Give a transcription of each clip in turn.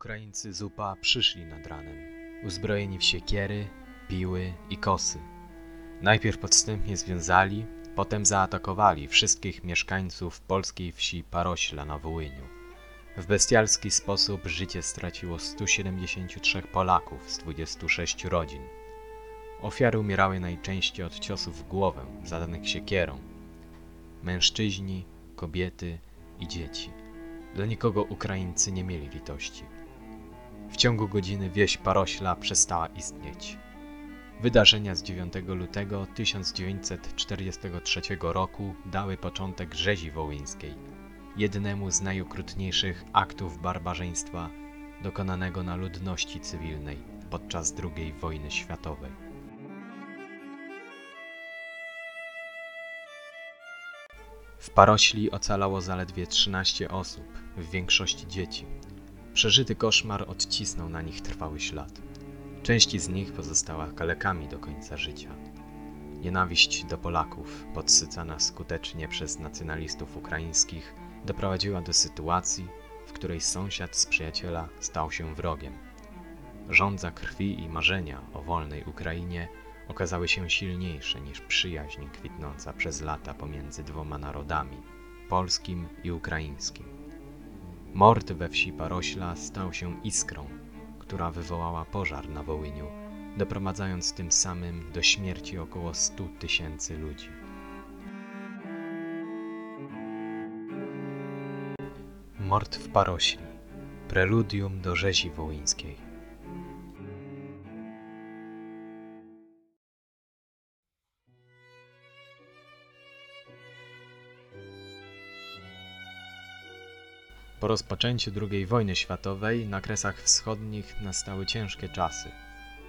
Ukraińcy zupa przyszli nad ranem, uzbrojeni w siekiery, piły i kosy. Najpierw podstępnie związali, potem zaatakowali wszystkich mieszkańców polskiej wsi Parośla na Wołyniu. W bestialski sposób życie straciło 173 Polaków z 26 rodzin. Ofiary umierały najczęściej od ciosów w głowę zadanych siekierą. Mężczyźni, kobiety i dzieci. Dla nikogo Ukraińcy nie mieli litości. W ciągu godziny wieś Parośla przestała istnieć. Wydarzenia z 9 lutego 1943 roku dały początek rzezi wołyńskiej, jednemu z najokrutniejszych aktów barbarzyństwa dokonanego na ludności cywilnej podczas II wojny światowej. W Parośli ocalało zaledwie 13 osób, w większości dzieci. Przeżyty koszmar odcisnął na nich trwały ślad. Część z nich pozostała kalekami do końca życia. Nienawiść do Polaków, podsycana skutecznie przez nacjonalistów ukraińskich, doprowadziła do sytuacji, w której sąsiad z przyjaciela stał się wrogiem. Żądza krwi i marzenia o wolnej Ukrainie okazały się silniejsze niż przyjaźń kwitnąca przez lata pomiędzy dwoma narodami polskim i ukraińskim. Mord we wsi Parośla stał się iskrą, która wywołała pożar na Wołyniu, doprowadzając tym samym do śmierci około 100 tysięcy ludzi. Mord w Parośli preludium do rzezi wołyńskiej. Rozpoczęciu II wojny światowej na Kresach Wschodnich nastały ciężkie czasy.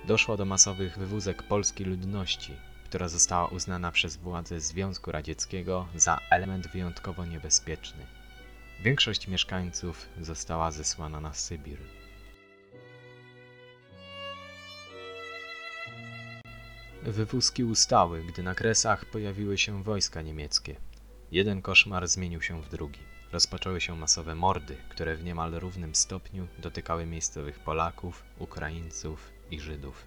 Doszło do masowych wywózek polskiej ludności, która została uznana przez władze Związku Radzieckiego za element wyjątkowo niebezpieczny. Większość mieszkańców została zesłana na Sybir. Wywózki ustały, gdy na Kresach pojawiły się wojska niemieckie. Jeden koszmar zmienił się w drugi. Rozpoczęły się masowe mordy, które w niemal równym stopniu dotykały miejscowych Polaków, Ukraińców i Żydów.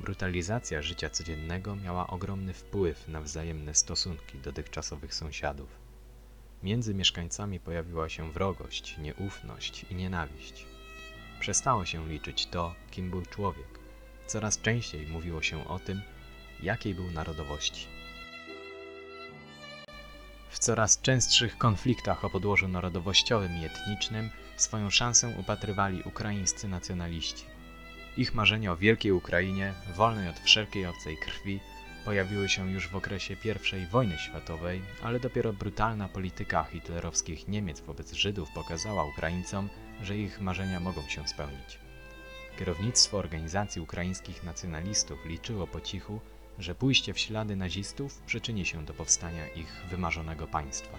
Brutalizacja życia codziennego miała ogromny wpływ na wzajemne stosunki dotychczasowych sąsiadów. Między mieszkańcami pojawiła się wrogość, nieufność i nienawiść. Przestało się liczyć to, kim był człowiek. Coraz częściej mówiło się o tym, jakiej był narodowości. Coraz częstszych konfliktach o podłożu narodowościowym i etnicznym swoją szansę upatrywali ukraińscy nacjonaliści. Ich marzenia o wielkiej Ukrainie, wolnej od wszelkiej obcej krwi, pojawiły się już w okresie I wojny światowej, ale dopiero brutalna polityka hitlerowskich Niemiec wobec Żydów pokazała Ukraińcom, że ich marzenia mogą się spełnić. Kierownictwo organizacji ukraińskich nacjonalistów liczyło po cichu, że pójście w ślady nazistów przyczyni się do powstania ich wymarzonego państwa.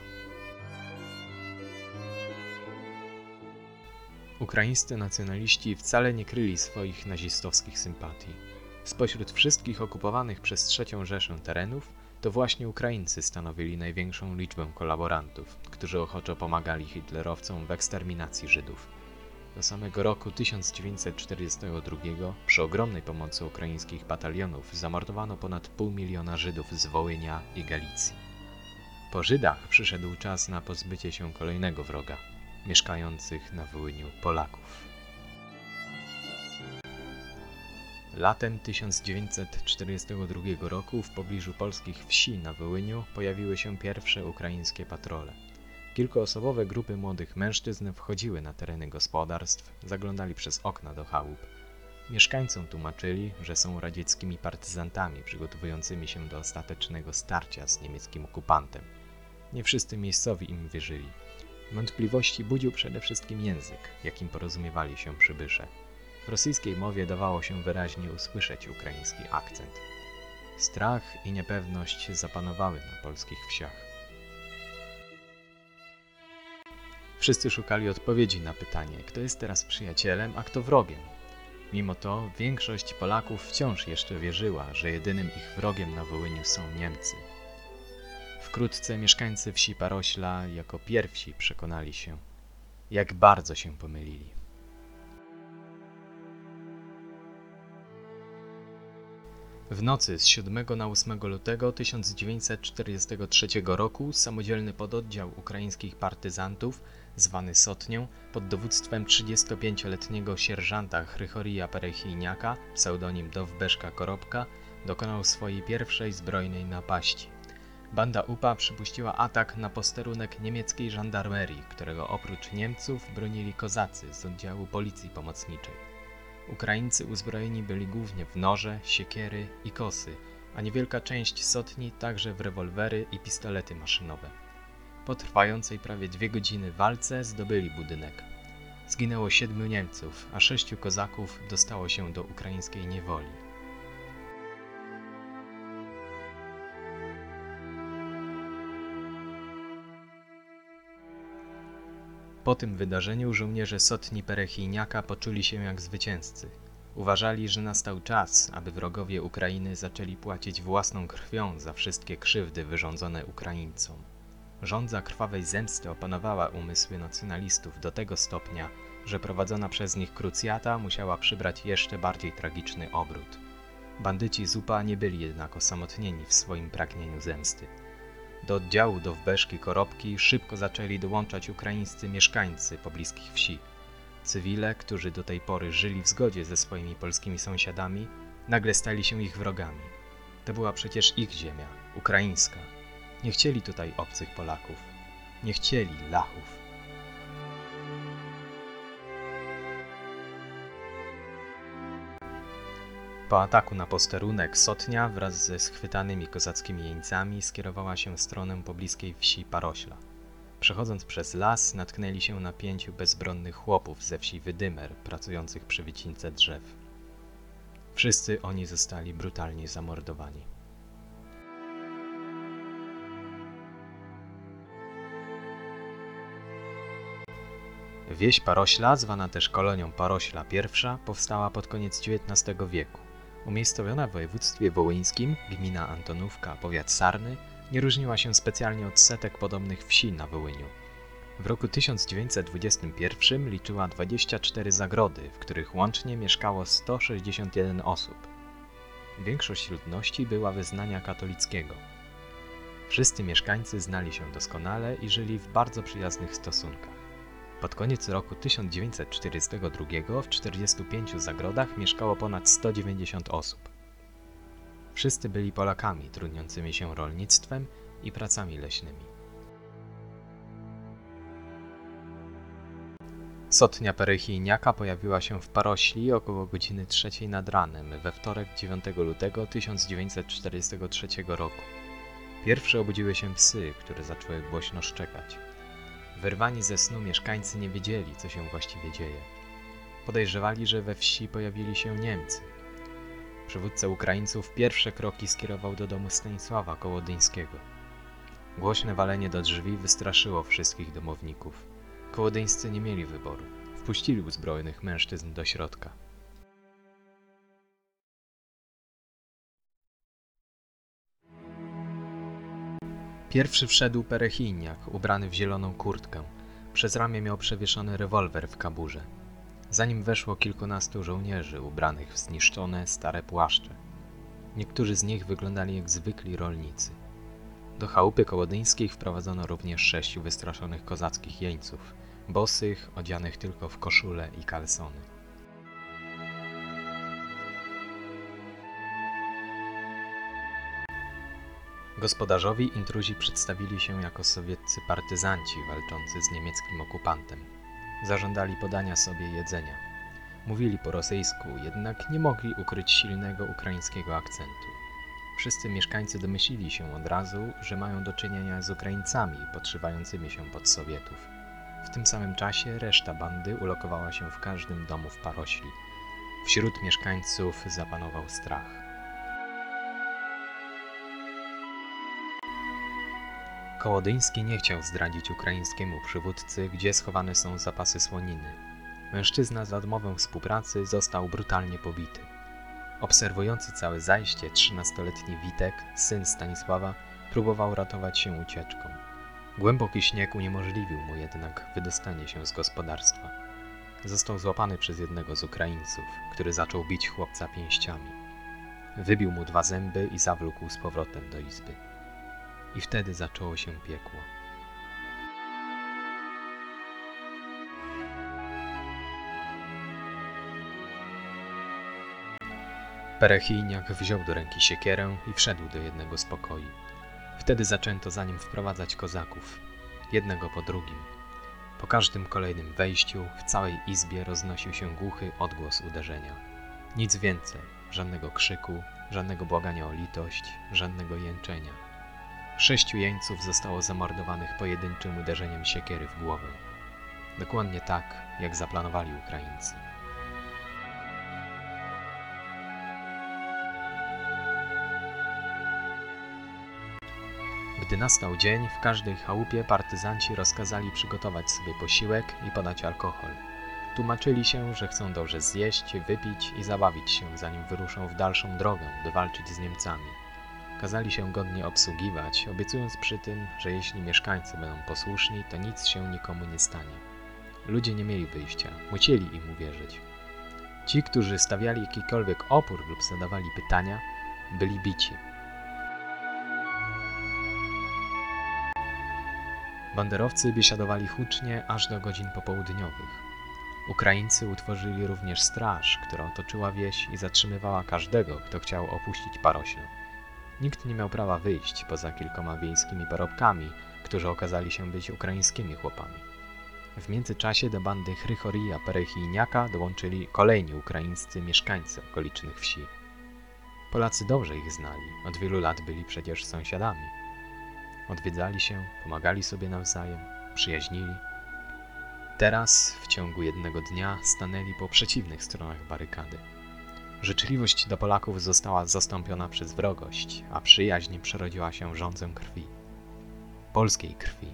Ukraińscy nacjonaliści wcale nie kryli swoich nazistowskich sympatii. Spośród wszystkich okupowanych przez III Rzeszę terenów, to właśnie Ukraińcy stanowili największą liczbę kolaborantów, którzy ochoczo pomagali hitlerowcom w eksterminacji Żydów. Do samego roku 1942 przy ogromnej pomocy ukraińskich batalionów zamordowano ponad pół miliona Żydów z Wołynia i Galicji. Po Żydach przyszedł czas na pozbycie się kolejnego wroga, mieszkających na Wołyniu Polaków. Latem 1942 roku w pobliżu polskich wsi na Wołyniu pojawiły się pierwsze ukraińskie patrole. Kilkuosobowe grupy młodych mężczyzn wchodziły na tereny gospodarstw, zaglądali przez okna do chałup. Mieszkańcom tłumaczyli, że są radzieckimi partyzantami przygotowującymi się do ostatecznego starcia z niemieckim okupantem. Nie wszyscy miejscowi im wierzyli. Wątpliwości budził przede wszystkim język, jakim porozumiewali się przybysze. W rosyjskiej mowie dawało się wyraźnie usłyszeć ukraiński akcent. Strach i niepewność zapanowały na polskich wsiach. Wszyscy szukali odpowiedzi na pytanie, kto jest teraz przyjacielem, a kto wrogiem. Mimo to większość Polaków wciąż jeszcze wierzyła, że jedynym ich wrogiem na Wołyniu są Niemcy. Wkrótce mieszkańcy wsi Parośla jako pierwsi przekonali się, jak bardzo się pomylili. W nocy z 7 na 8 lutego 1943 roku samodzielny pododdział ukraińskich partyzantów zwany Sotnią, pod dowództwem 35-letniego sierżanta Chrychorija Perechijniaka, pseudonim Dowbeszka Koropka, dokonał swojej pierwszej zbrojnej napaści. Banda UPA przypuściła atak na posterunek niemieckiej żandarmerii, którego oprócz Niemców bronili kozacy z oddziału policji pomocniczej. Ukraińcy uzbrojeni byli głównie w noże, siekiery i kosy, a niewielka część sotni także w rewolwery i pistolety maszynowe. Po trwającej prawie dwie godziny walce zdobyli budynek. Zginęło siedmiu Niemców, a sześciu kozaków dostało się do ukraińskiej niewoli. Po tym wydarzeniu żołnierze Sotni Perechijniaka poczuli się jak zwycięzcy. Uważali, że nastał czas, aby wrogowie Ukrainy zaczęli płacić własną krwią za wszystkie krzywdy wyrządzone Ukraińcom. Rządza krwawej zemsty opanowała umysły nacjonalistów do tego stopnia, że prowadzona przez nich krucjata musiała przybrać jeszcze bardziej tragiczny obrót. Bandyci Zupa nie byli jednak osamotnieni w swoim pragnieniu zemsty. Do oddziału do Wbeszki Koropki szybko zaczęli dołączać ukraińscy mieszkańcy pobliskich wsi. Cywile, którzy do tej pory żyli w zgodzie ze swoimi polskimi sąsiadami, nagle stali się ich wrogami. To była przecież ich ziemia, ukraińska. Nie chcieli tutaj obcych Polaków. Nie chcieli Lachów. Po ataku na posterunek Sotnia wraz ze schwytanymi kozackimi jeńcami skierowała się w stronę pobliskiej wsi Parośla. Przechodząc przez las natknęli się na pięciu bezbronnych chłopów ze wsi Wydymer pracujących przy wycince drzew. Wszyscy oni zostali brutalnie zamordowani. Wieś Parośla, zwana też kolonią Parośla I, powstała pod koniec XIX wieku. Umiejscowiona w województwie wołyńskim, gmina Antonówka, powiat Sarny, nie różniła się specjalnie od setek podobnych wsi na Wołyniu. W roku 1921 liczyła 24 zagrody, w których łącznie mieszkało 161 osób. Większość ludności była wyznania katolickiego. Wszyscy mieszkańcy znali się doskonale i żyli w bardzo przyjaznych stosunkach. Pod koniec roku 1942 w 45 zagrodach mieszkało ponad 190 osób. Wszyscy byli Polakami trudniącymi się rolnictwem i pracami leśnymi. Sotnia Perechijniaka pojawiła się w Parośli około godziny trzeciej nad ranem we wtorek 9 lutego 1943 roku. Pierwsze obudziły się psy, które zaczęły głośno szczekać. Wyrwani ze snu mieszkańcy nie wiedzieli, co się właściwie dzieje. Podejrzewali, że we wsi pojawili się Niemcy. Przywódca Ukraińców pierwsze kroki skierował do domu Stanisława Kołodyńskiego. Głośne walenie do drzwi wystraszyło wszystkich domowników. Kołodyńscy nie mieli wyboru. Wpuścili uzbrojonych mężczyzn do środka. Pierwszy wszedł perechijniak, ubrany w zieloną kurtkę. Przez ramię miał przewieszony rewolwer w kaburze. Za nim weszło kilkunastu żołnierzy ubranych w zniszczone, stare płaszcze. Niektórzy z nich wyglądali jak zwykli rolnicy. Do chałupy kołodyńskiej wprowadzono również sześciu wystraszonych kozackich jeńców, bosych, odzianych tylko w koszule i kalsony. Gospodarzowi intruzi przedstawili się jako sowieccy partyzanci walczący z niemieckim okupantem. Zażądali podania sobie jedzenia. Mówili po rosyjsku, jednak nie mogli ukryć silnego ukraińskiego akcentu. Wszyscy mieszkańcy domyślili się od razu, że mają do czynienia z Ukraińcami podszywającymi się pod Sowietów. W tym samym czasie reszta bandy ulokowała się w każdym domu w Parośli. Wśród mieszkańców zapanował strach. Kołodyński nie chciał zdradzić ukraińskiemu przywódcy, gdzie schowane są zapasy słoniny. Mężczyzna za odmowę współpracy został brutalnie pobity. Obserwujący całe zajście trzynastoletni Witek, syn Stanisława, próbował ratować się ucieczką. Głęboki śnieg uniemożliwił mu jednak wydostanie się z gospodarstwa. Został złapany przez jednego z Ukraińców, który zaczął bić chłopca pięściami. wybił mu dwa zęby i zawlókł z powrotem do izby. I wtedy zaczęło się piekło. Perechijniak wziął do ręki siekierę i wszedł do jednego z pokoi. Wtedy zaczęto za nim wprowadzać kozaków, jednego po drugim. Po każdym kolejnym wejściu w całej izbie roznosił się głuchy odgłos uderzenia. Nic więcej, żadnego krzyku, żadnego błagania o litość, żadnego jęczenia. Sześciu jeńców zostało zamordowanych pojedynczym uderzeniem siekiery w głowę. Dokładnie tak, jak zaplanowali Ukraińcy. Gdy nastał dzień, w każdej chałupie partyzanci rozkazali przygotować sobie posiłek i podać alkohol. Tłumaczyli się, że chcą dobrze zjeść, wypić i zabawić się, zanim wyruszą w dalszą drogę, by walczyć z Niemcami. Kazali się godnie obsługiwać, obiecując przy tym, że jeśli mieszkańcy będą posłuszni, to nic się nikomu nie stanie. Ludzie nie mieli wyjścia, musieli im uwierzyć. Ci, którzy stawiali jakikolwiek opór lub zadawali pytania, byli bici. Banderowcy biesiadowali hucznie aż do godzin popołudniowych. Ukraińcy utworzyli również straż, która otoczyła wieś i zatrzymywała każdego, kto chciał opuścić Parośno. Nikt nie miał prawa wyjść poza kilkoma wiejskimi parobkami, którzy okazali się być ukraińskimi chłopami. W międzyczasie do bandy Chrychorija Perechijniaka dołączyli kolejni ukraińscy mieszkańcy okolicznych wsi. Polacy dobrze ich znali, od wielu lat byli przecież sąsiadami. Odwiedzali się, pomagali sobie nawzajem, przyjaźnili. Teraz, w ciągu jednego dnia, stanęli po przeciwnych stronach barykady. Życzliwość do Polaków została zastąpiona przez wrogość, a przyjaźń przerodziła się rządzem krwi. Polskiej krwi.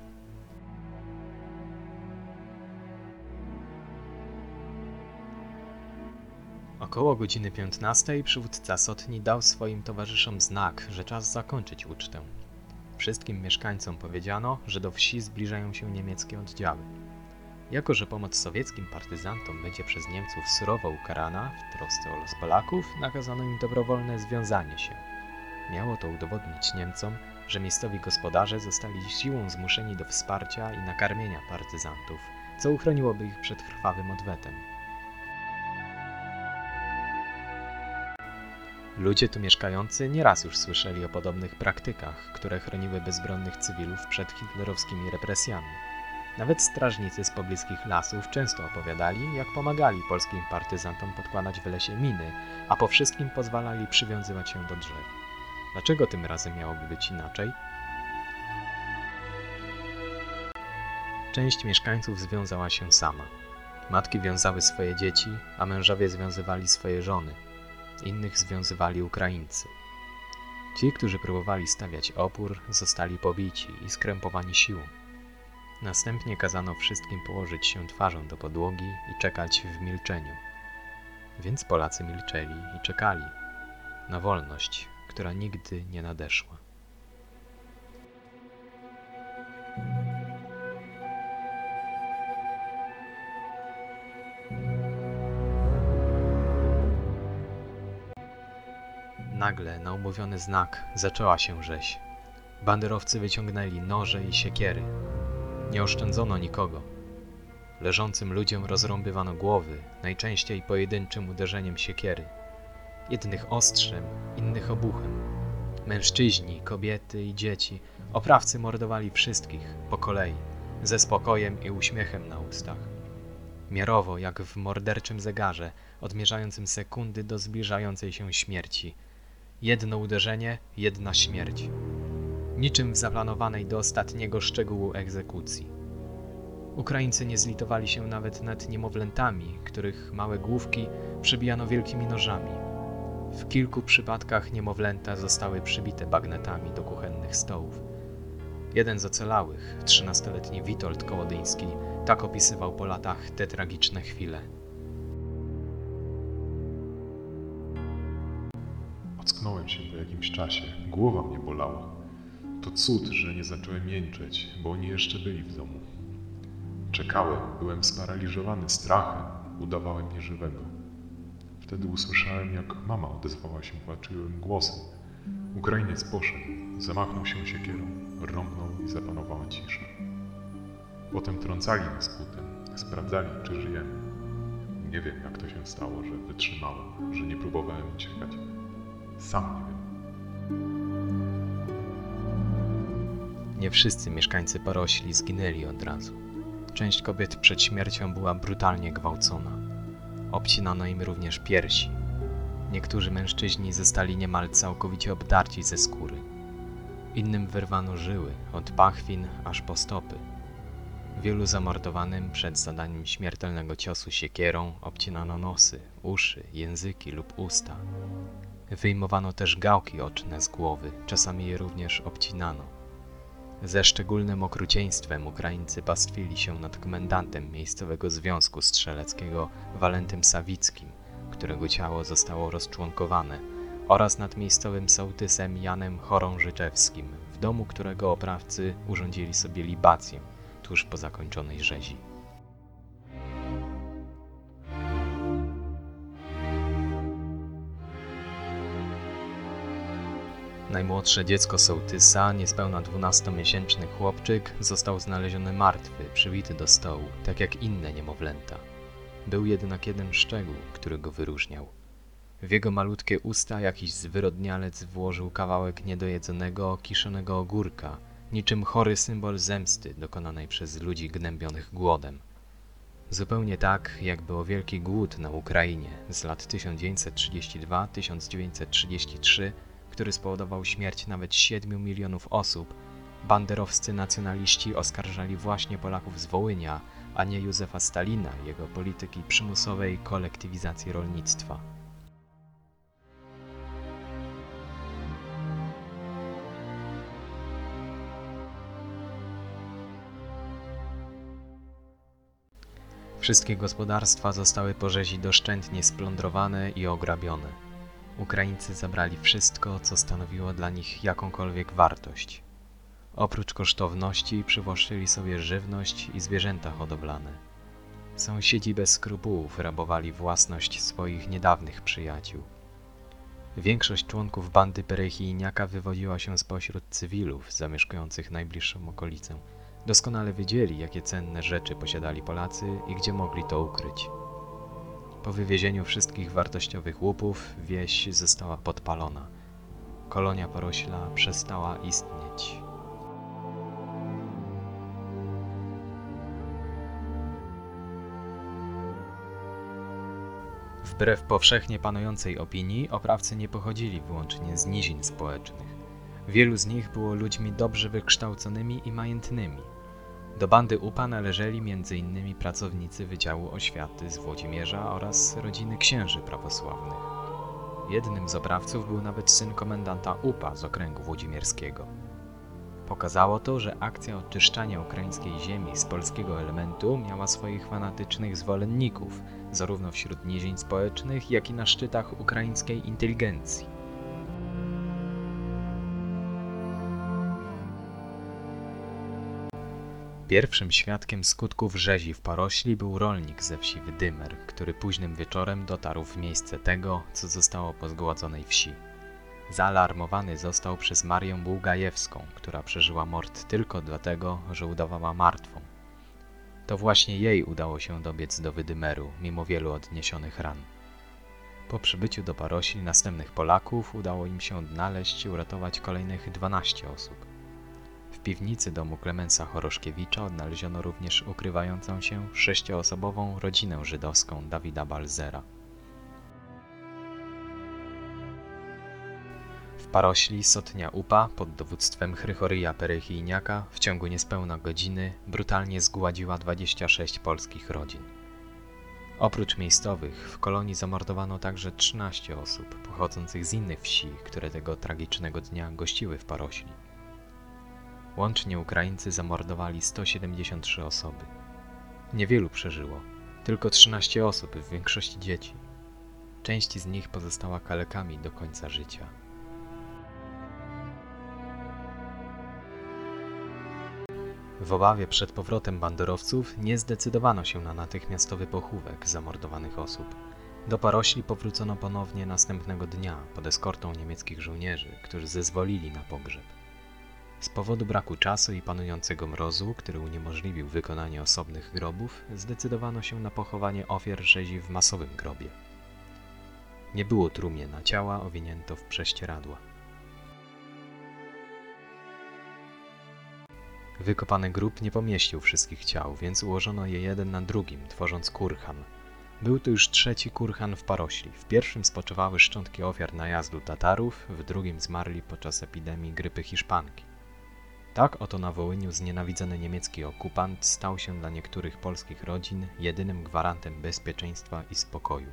Około godziny 15 przywódca Sotni dał swoim towarzyszom znak, że czas zakończyć ucztę. Wszystkim mieszkańcom powiedziano, że do wsi zbliżają się niemieckie oddziały. Jako, że pomoc sowieckim partyzantom będzie przez Niemców surowo ukarana w trosce o los Polaków, nakazano im dobrowolne związanie się. Miało to udowodnić Niemcom, że miejscowi gospodarze zostali siłą zmuszeni do wsparcia i nakarmienia partyzantów, co uchroniłoby ich przed krwawym odwetem. Ludzie tu mieszkający nieraz już słyszeli o podobnych praktykach, które chroniły bezbronnych cywilów przed hitlerowskimi represjami. Nawet strażnicy z pobliskich lasów często opowiadali, jak pomagali polskim partyzantom podkładać w lesie miny, a po wszystkim pozwalali przywiązywać się do drzew. Dlaczego tym razem miałoby być inaczej? Część mieszkańców związała się sama. Matki wiązały swoje dzieci, a mężowie związywali swoje żony. Innych związywali Ukraińcy. Ci, którzy próbowali stawiać opór, zostali pobici i skrępowani siłą. Następnie kazano wszystkim położyć się twarzą do podłogi i czekać w milczeniu. Więc Polacy milczeli i czekali na wolność, która nigdy nie nadeszła. Nagle na umówiony znak zaczęła się rzeź. Banderowcy wyciągnęli noże i siekiery. Nie oszczędzono nikogo. Leżącym ludziom rozrąbywano głowy, najczęściej pojedynczym uderzeniem siekiery. Jednych ostrzem, innych obuchem. Mężczyźni, kobiety i dzieci, oprawcy mordowali wszystkich, po kolei, ze spokojem i uśmiechem na ustach. Miarowo, jak w morderczym zegarze, odmierzającym sekundy do zbliżającej się śmierci. Jedno uderzenie, jedna śmierć niczym w zaplanowanej do ostatniego szczegółu egzekucji. Ukraińcy nie zlitowali się nawet nad niemowlętami, których małe główki przybijano wielkimi nożami. W kilku przypadkach niemowlęta zostały przybite bagnetami do kuchennych stołów. Jeden z ocalałych, trzynastoletni Witold Kołodyński, tak opisywał po latach te tragiczne chwile. Ocknąłem się po jakimś czasie. Głowa mnie bolała. To cud, że nie zacząłem jęczeć, bo oni jeszcze byli w domu. Czekałem, byłem sparaliżowany strachem, udawałem nieżywego. Wtedy usłyszałem, jak mama odezwała się płaczliwym głosem. Ukrainiec poszedł, zamachnął się siekierą, rąbnął i zapanowała cisza. Potem trącali nas kutem, sprawdzali, czy żyjemy. Nie wiem, jak to się stało, że wytrzymałem, że nie próbowałem uciekać. Sam nie wiem. Nie wszyscy mieszkańcy Porośli zginęli od razu. Część kobiet przed śmiercią była brutalnie gwałcona. Obcinano im również piersi. Niektórzy mężczyźni zostali niemal całkowicie obdarci ze skóry. Innym wyrwano żyły, od pachwin aż po stopy. Wielu zamordowanym przed zadaniem śmiertelnego ciosu siekierą obcinano nosy, uszy, języki lub usta. Wyjmowano też gałki oczne z głowy, czasami je również obcinano. Ze szczególnym okrucieństwem Ukraińcy pastwili się nad komendantem miejscowego związku strzeleckiego Walentym Sawickim, którego ciało zostało rozczłonkowane, oraz nad miejscowym sołtysem Janem Chorążyczewskim, w domu którego oprawcy urządzili sobie libację tuż po zakończonej rzezi. Najmłodsze dziecko sołtysa, niespełna 12-miesięczny chłopczyk, został znaleziony martwy, przybity do stołu, tak jak inne niemowlęta. Był jednak jeden szczegół, który go wyróżniał. W jego malutkie usta jakiś zwyrodnialec włożył kawałek niedojedzonego, kiszonego ogórka, niczym chory symbol zemsty dokonanej przez ludzi gnębionych głodem. Zupełnie tak, jakby o wielki głód na Ukrainie z lat 1932-1933 który spowodował śmierć nawet 7 milionów osób, banderowscy nacjonaliści oskarżali właśnie Polaków z Wołynia, a nie Józefa Stalina jego polityki przymusowej kolektywizacji rolnictwa. Wszystkie gospodarstwa zostały po rzezi doszczętnie splądrowane i ograbione. Ukraińcy zabrali wszystko, co stanowiło dla nich jakąkolwiek wartość. Oprócz kosztowności przywłaszczyli sobie żywność i zwierzęta hodowlane. Sąsiedzi bez skrupułów rabowali własność swoich niedawnych przyjaciół. Większość członków bandy Perechijniaka wywodziła się spośród cywilów zamieszkujących najbliższą okolicę. Doskonale wiedzieli, jakie cenne rzeczy posiadali Polacy i gdzie mogli to ukryć. Po wywiezieniu wszystkich wartościowych łupów wieś została podpalona. Kolonia porośla przestała istnieć. Wbrew powszechnie panującej opinii, oprawcy nie pochodzili wyłącznie z nizin społecznych. Wielu z nich było ludźmi dobrze wykształconymi i majętnymi. Do bandy UPA należeli m.in. pracownicy Wydziału Oświaty z Włodzimierza oraz rodziny księży prawosławnych. Jednym z oprawców był nawet syn komendanta UPA z okręgu włodzimierskiego. Pokazało to, że akcja oczyszczania ukraińskiej ziemi z polskiego elementu miała swoich fanatycznych zwolenników, zarówno wśród nizin społecznych, jak i na szczytach ukraińskiej inteligencji. Pierwszym świadkiem skutków rzezi w Parośli był rolnik ze wsi Wydymer, który późnym wieczorem dotarł w miejsce tego, co zostało po zgładzonej wsi. Zaalarmowany został przez Marię Bułgajewską, która przeżyła mord tylko dlatego, że udawała martwą. To właśnie jej udało się dobiec do Wydymeru, mimo wielu odniesionych ran. Po przybyciu do Parośli następnych Polaków udało im się odnaleźć i uratować kolejnych 12 osób. Piwnicy domu Klemensa Choroszkiewicza odnaleziono również ukrywającą się sześcioosobową rodzinę żydowską Dawida Balzera. W Parośli Sotnia UPA pod dowództwem Chrychoryja Perychijniaka w ciągu niespełna godziny brutalnie zgładziła 26 polskich rodzin. Oprócz miejscowych w kolonii zamordowano także 13 osób pochodzących z innych wsi, które tego tragicznego dnia gościły w Parośli. Łącznie Ukraińcy zamordowali 173 osoby. Niewielu przeżyło, tylko 13 osób, w większości dzieci. Część z nich pozostała kalekami do końca życia. W obawie przed powrotem banderowców nie zdecydowano się na natychmiastowy pochówek zamordowanych osób. Do Parośli powrócono ponownie następnego dnia pod eskortą niemieckich żołnierzy, którzy zezwolili na pogrzeb. Z powodu braku czasu i panującego mrozu, który uniemożliwił wykonanie osobnych grobów, zdecydowano się na pochowanie ofiar rzezi w masowym grobie. Nie było trumien, a ciała owinięto w prześcieradła. Wykopany grób nie pomieścił wszystkich ciał, więc ułożono je jeden na drugim, tworząc kurhan. Był to już trzeci kurhan w Parośli. W pierwszym spoczywały szczątki ofiar najazdu Tatarów, w drugim zmarli podczas epidemii grypy hiszpanki. Tak oto na Wołyniu znienawidzony niemiecki okupant stał się dla niektórych polskich rodzin jedynym gwarantem bezpieczeństwa i spokoju.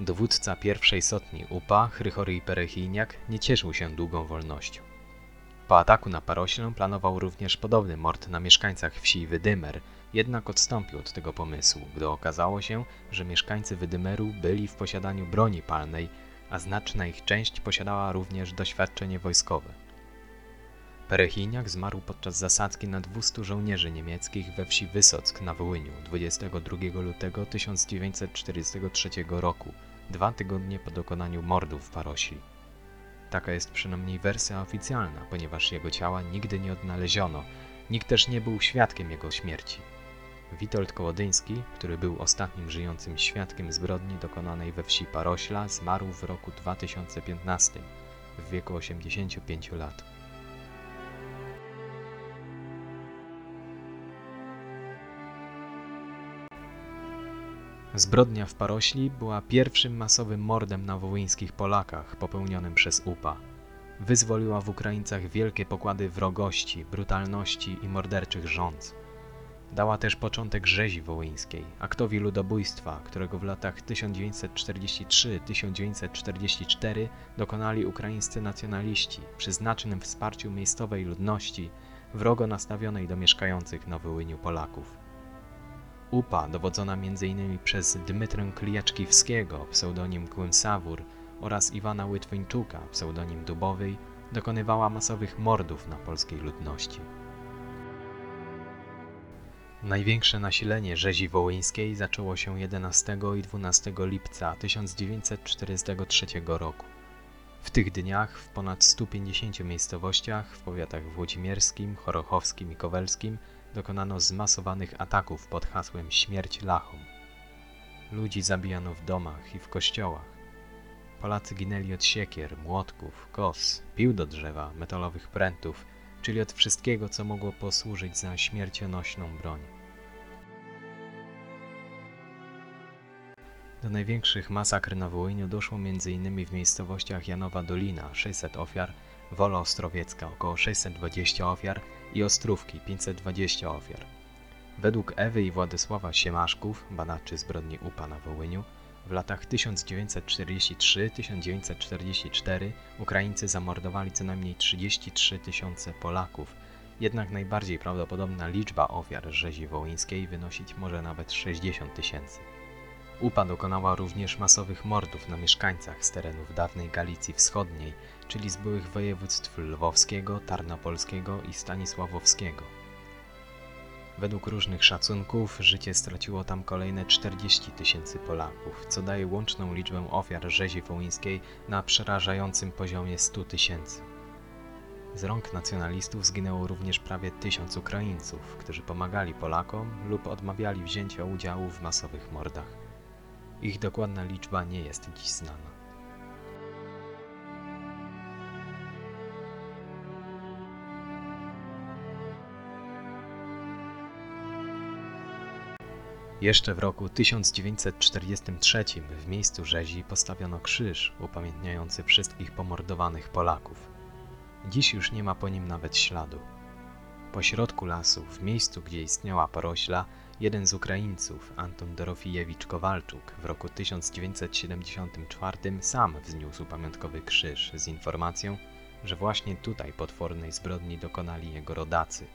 Dowódca pierwszej sotni UPA, Chrychory Perechijniak, nie cieszył się długą wolnością. Po ataku na Paroślę planował również podobny mord na mieszkańcach wsi Wydymer, jednak odstąpił od tego pomysłu, gdy okazało się, że mieszkańcy Wydymeru byli w posiadaniu broni palnej, a znaczna ich część posiadała również doświadczenie wojskowe. Perechiniak zmarł podczas zasadzki na 200 żołnierzy niemieckich we wsi Wysock na Wołyniu 22 lutego 1943 roku, dwa tygodnie po dokonaniu mordu w Parośli. Taka jest przynajmniej wersja oficjalna, ponieważ jego ciała nigdy nie odnaleziono, nikt też nie był świadkiem jego śmierci. Witold Kołodyński, który był ostatnim żyjącym świadkiem zbrodni dokonanej we wsi Parośla, zmarł w roku 2015 w wieku 85 lat. Zbrodnia w Parośli była pierwszym masowym mordem na wołyńskich Polakach popełnionym przez UPA. Wyzwoliła w Ukraińcach wielkie pokłady wrogości, brutalności i morderczych rządz. Dała też początek rzezi wołyńskiej, aktowi ludobójstwa, którego w latach 1943-1944 dokonali ukraińscy nacjonaliści przy znacznym wsparciu miejscowej ludności, wrogo nastawionej do mieszkających na Wołyniu Polaków. UPA, dowodzona m.in. przez Dmytrę Kliaczkiwskiego, pseudonim Kłymsawur, oraz Iwana Łitwyńczuka, pseudonim Dubowej, dokonywała masowych mordów na polskiej ludności. Największe nasilenie rzezi wołyńskiej zaczęło się 11 i 12 lipca 1943 roku. W tych dniach w ponad 150 miejscowościach w powiatach włodzimierskim, chorochowskim i kowelskim dokonano zmasowanych ataków pod hasłem Śmierć Lachom. Ludzi zabijano w domach i w kościołach. Polacy ginęli od siekier, młotków, kos, pił do drzewa, metalowych prętów, czyli od wszystkiego, co mogło posłużyć za śmiercionośną broń. Do największych masakr na Wołyniu doszło m.in. w miejscowościach Janowa Dolina 600 ofiar, Wola Ostrowiecka około 620 ofiar i Ostrówki 520 ofiar. Według Ewy i Władysława Siemaszków, badaczy zbrodni UPA na Wołyniu, w latach 1943-1944 Ukraińcy zamordowali co najmniej 33 tysiące Polaków, jednak najbardziej prawdopodobna liczba ofiar rzezi wołyńskiej wynosić może nawet 60 tysięcy. UPA dokonała również masowych mordów na mieszkańcach z terenów dawnej Galicji Wschodniej, czyli z byłych województw lwowskiego, tarnopolskiego i stanisławowskiego. Według różnych szacunków życie straciło tam kolejne 40 tysięcy Polaków, co daje łączną liczbę ofiar rzezi wołyńskiej na przerażającym poziomie 100 tysięcy. Z rąk nacjonalistów zginęło również prawie tysiąc Ukraińców, którzy pomagali Polakom lub odmawiali wzięcia udziału w masowych mordach. Ich dokładna liczba nie jest dziś znana. Jeszcze w roku 1943 w miejscu rzezi postawiono krzyż upamiętniający wszystkich pomordowanych Polaków. Dziś już nie ma po nim nawet śladu. Po środku lasu, w miejscu gdzie istniała porośla, jeden z Ukraińców, Anton Dorofijewicz Kowalczuk, w roku 1974 sam wzniósł pamiątkowy krzyż z informacją, że właśnie tutaj potwornej zbrodni dokonali jego rodacy,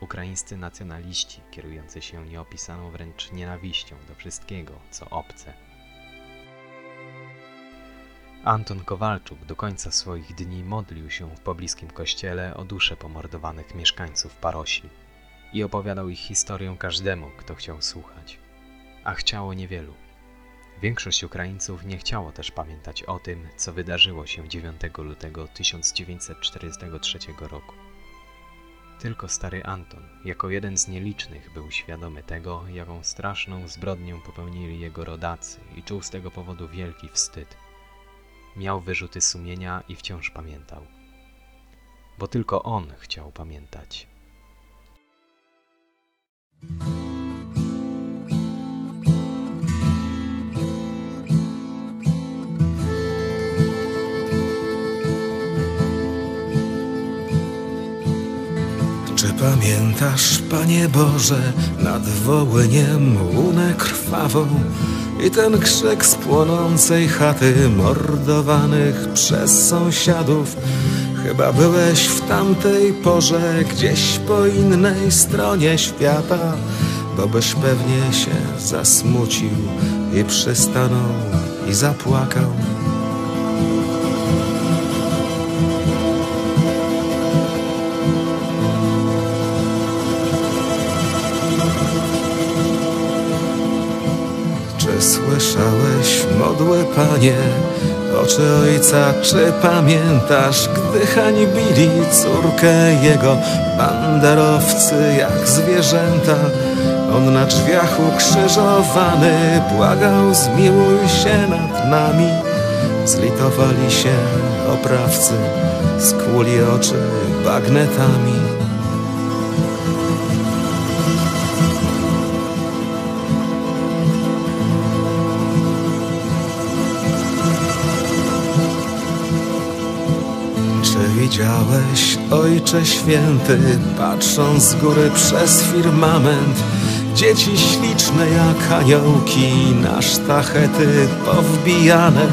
ukraińscy nacjonaliści kierujący się nieopisaną wręcz nienawiścią do wszystkiego, co obce. Anton Kowalczuk do końca swoich dni modlił się w pobliskim kościele o dusze pomordowanych mieszkańców Parośli i opowiadał ich historię każdemu, kto chciał słuchać. a chciało niewielu. Większość Ukraińców nie chciało też pamiętać o tym, co wydarzyło się 9 lutego 1943 roku. Tylko stary Anton, jako jeden z nielicznych, był świadomy tego, jaką straszną zbrodnię popełnili jego rodacy i czuł z tego powodu wielki wstyd. Miał wyrzuty sumienia i wciąż pamiętał. Bo tylko on chciał pamiętać. Czy pamiętasz, Panie Boże, nad Wołyniem łunę krwawą i ten krzyk z płonącej chaty mordowanych przez sąsiadów? Chyba byłeś w tamtej porze gdzieś po innej stronie świata, bo byś pewnie się zasmucił i przystanął i zapłakał. Słyszałeś modłę, Panie, oczy Ojca, czy pamiętasz, gdy hańbili córkę Jego, banderowcy jak zwierzęta? On na drzwiach ukrzyżowany błagał, zmiłuj się nad nami. Zlitowali się oprawcy, skłuli oczy bagnetami. Widziałeś, Ojcze Święty, patrząc z góry przez firmament, dzieci śliczne jak aniołki na sztachety powbijane?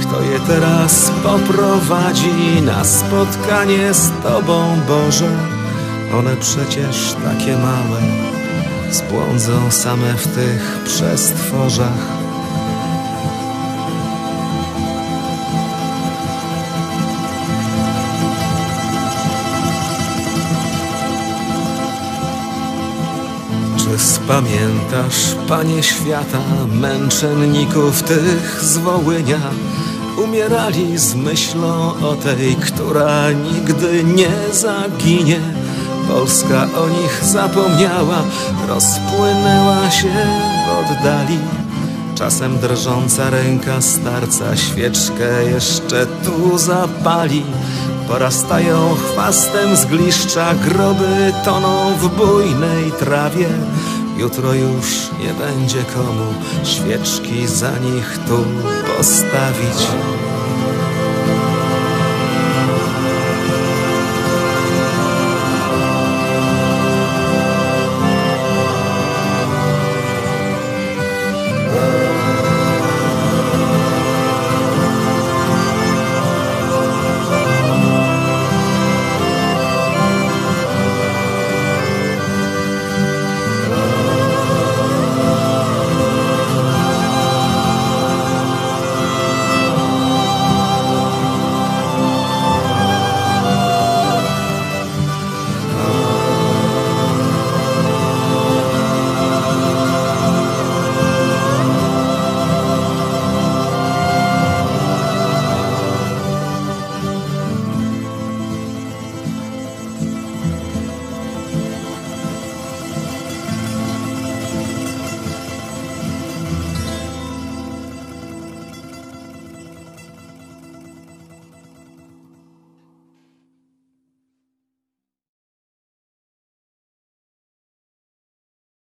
Kto je teraz poprowadzi na spotkanie z Tobą, Boże? One przecież takie małe, zbłądzą same w tych przestworzach. Czy spamiętasz, Panie Świata, męczenników tych z Wołynia? Umierali z myślą o tej, która nigdy nie zaginie. Polska o nich zapomniała, rozpłynęła się w oddali. Czasem drżąca ręka starca świeczkę jeszcze tu zapali. Porastają chwastem z gliszcza, groby toną w bujnej trawie. Jutro już nie będzie komu świeczki za nich tu postawić.